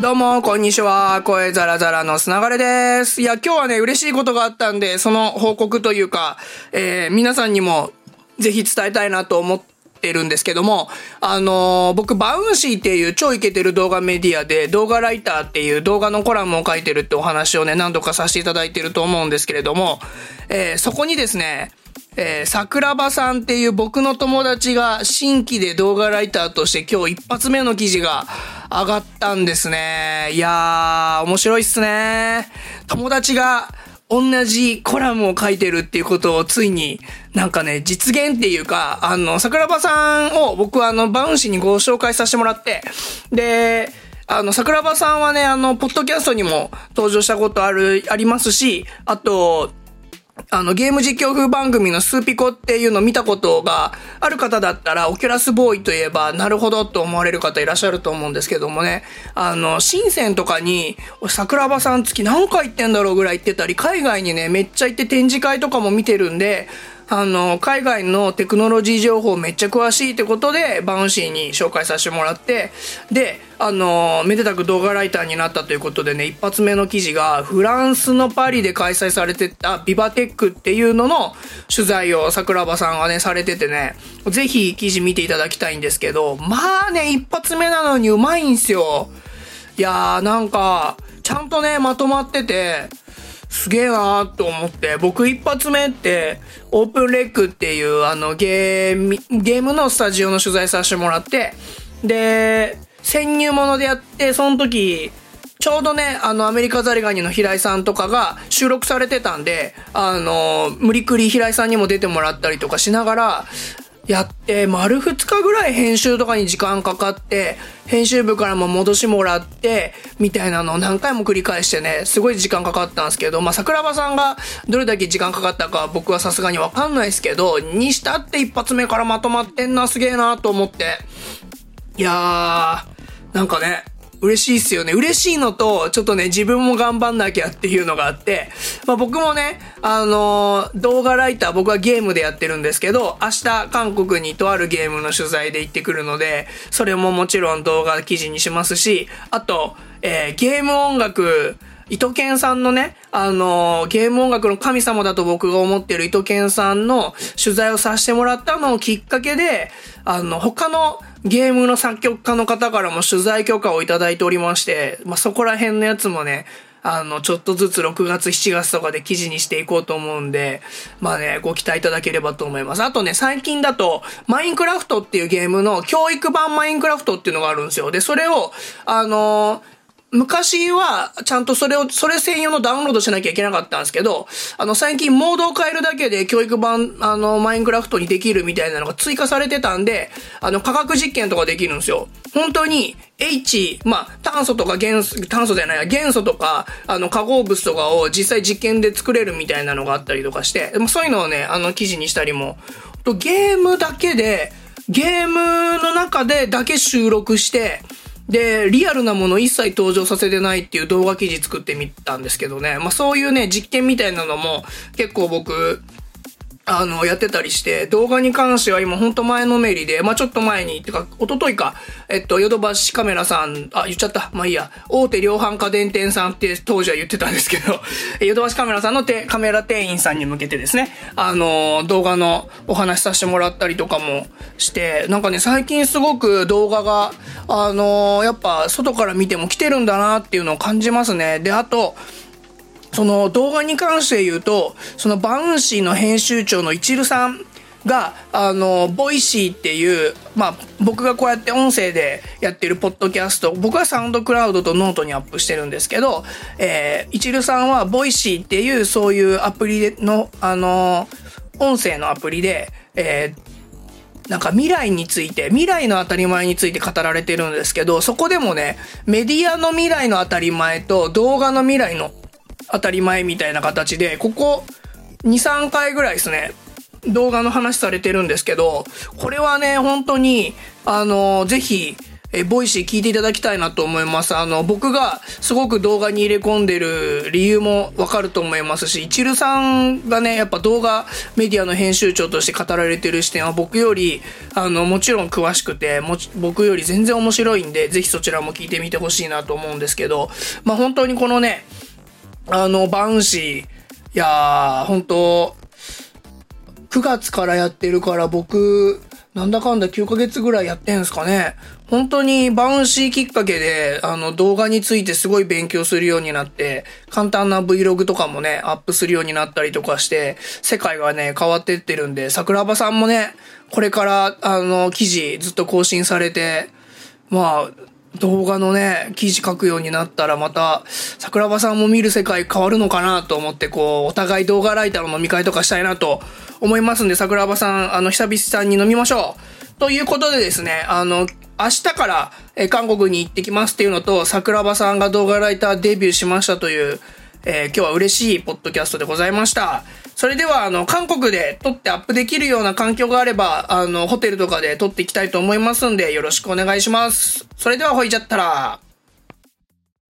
どうも、こんにちは。声ザラザラの砂がれです。いや、今日はね、嬉しいことがあったんで、その報告というか、えー、皆さんにもぜひ伝えたいなと思ってるんですけども、あのー、僕、バウンシーっていう超イケてる動画メディアで、動画ライターっていう動画のコラムを書いてるってお話をね、何度かさせていただいてると思うんですけれども、えー、そこにですね、えー、桜庭さんっていう僕の友達が新規で動画ライターとして今日一発目の記事が上がったんですね。いやー、面白いっすね。友達が同じコラムを書いてるっていうことをついになんかね、実現っていうか、あの、桜庭さんを僕はあの、バウンシにご紹介させてもらって、で、あの、桜庭さんはね、あの、ポッドキャストにも登場したことある、ありますし、あと、あの、ゲーム実況風番組のスーピコっていうのを見たことがある方だったら、オキュラスボーイといえば、なるほどと思われる方いらっしゃると思うんですけどもね、あの、深センとかに、桜庭さん月何回行ってんだろうぐらい行ってたり、海外にね、めっちゃ行って展示会とかも見てるんで、あの、海外のテクノロジー情報めっちゃ詳しいってことで、バウンシーに紹介させてもらって、で、あの、めでたく動画ライターになったということでね、一発目の記事が、フランスのパリで開催されてたビバテックっていうのの取材を桜庭さんがね、されててね、ぜひ記事見ていただきたいんですけど、まあね、一発目なのにうまいんすよ。いやー、なんか、ちゃんとね、まとまってて、すげえなーと思って、僕一発目って、オープンレックっていうあのゲーム、ゲームのスタジオの取材させてもらって、で、潜入者でやって、その時、ちょうどね、あの、アメリカザリガニの平井さんとかが収録されてたんで、あの、無理くり平井さんにも出てもらったりとかしながら、やって、丸2日ぐらい編集とかに時間かかって、編集部からも戻しもらって、みたいなのを何回も繰り返してね、すごい時間かかったんですけど、まあ、桜庭さんがどれだけ時間かかったか僕はさすがにわかんないですけど、にしたって一発目からまとまってんな、すげえなと思って。いやー、なんかね、嬉しいっすよね。嬉しいのと、ちょっとね、自分も頑張んなきゃっていうのがあって、まあ僕もね、あのー、動画ライター、僕はゲームでやってるんですけど、明日韓国にとあるゲームの取材で行ってくるので、それももちろん動画記事にしますし、あと、えー、ゲーム音楽、糸健さんのね、あのー、ゲーム音楽の神様だと僕が思ってる糸健さんの取材をさせてもらったのをきっかけで、あの、他のゲームの作曲家の方からも取材許可をいただいておりまして、まあ、そこら辺のやつもね、あの、ちょっとずつ6月、7月とかで記事にしていこうと思うんで、まあね、ご期待いただければと思います。あとね、最近だと、マインクラフトっていうゲームの教育版マインクラフトっていうのがあるんですよ。で、それを、あのー昔は、ちゃんとそれを、それ専用のダウンロードしなきゃいけなかったんですけど、あの、最近モードを変えるだけで教育版、あの、マインクラフトにできるみたいなのが追加されてたんで、あの、科学実験とかできるんですよ。本当に、H、まあ、炭素とか元素、炭素じゃない、元素とか、あの、化合物とかを実際実験で作れるみたいなのがあったりとかして、でもそういうのをね、あの、記事にしたりも、とゲームだけで、ゲームの中でだけ収録して、で、リアルなもの一切登場させてないっていう動画記事作ってみたんですけどね。まあそういうね、実験みたいなのも結構僕、あの、やってたりして、動画に関しては今ほんと前のめりで、まあ、ちょっと前に、てか、一昨日か、えっと、ヨドバシカメラさん、あ、言っちゃった。まあ、いいや、大手量販家電店さんって当時は言ってたんですけど、ヨドバシカメラさんのてカメラ店員さんに向けてですね、あの、動画のお話しさせてもらったりとかもして、なんかね、最近すごく動画が、あの、やっぱ外から見ても来てるんだなっていうのを感じますね。で、あと、その動画に関して言うと、そのバウンシーの編集長の一ルさんが、あの、ボイシーっていう、まあ、僕がこうやって音声でやってるポッドキャスト、僕はサウンドクラウドとノートにアップしてるんですけど、えー、一ルさんはボイシーっていうそういうアプリの、あの、音声のアプリで、えー、なんか未来について、未来の当たり前について語られてるんですけど、そこでもね、メディアの未来の当たり前と動画の未来の当たり前みたいな形で、ここ2、3回ぐらいですね、動画の話されてるんですけど、これはね、本当に、あの、ぜひ、え Voicy 聞いていただきたいなと思います。あの、僕がすごく動画に入れ込んでる理由もわかると思いますし、一流さんがね、やっぱ動画メディアの編集長として語られてる視点は僕より、あの、もちろん詳しくて、も僕より全然面白いんで、ぜひそちらも聞いてみてほしいなと思うんですけど、まあ、本当にこのね、あの、バンシー、いやー、本当9月からやってるから僕、なんだかんだ9ヶ月ぐらいやってんすかね。本当にバウンシーきっかけで、あの動画についてすごい勉強するようになって、簡単な Vlog とかもね、アップするようになったりとかして、世界がね、変わってってるんで、桜庭さんもね、これから、あの、記事ずっと更新されて、まあ、動画のね、記事書くようになったらまた、桜庭さんも見る世界変わるのかなと思って、こう、お互い動画ライターの飲み会とかしたいなと思いますんで、桜庭さん、あの、久々に飲みましょう。ということでですね、あの、明日から、え韓国に行ってきますっていうのと、桜庭さんが動画ライターデビューしましたという、えー、今日は嬉しいポッドキャストでございました。それでは、あの、韓国で撮ってアップできるような環境があれば、あの、ホテルとかで撮っていきたいと思いますんで、よろしくお願いします。それでは、ほいじゃったら。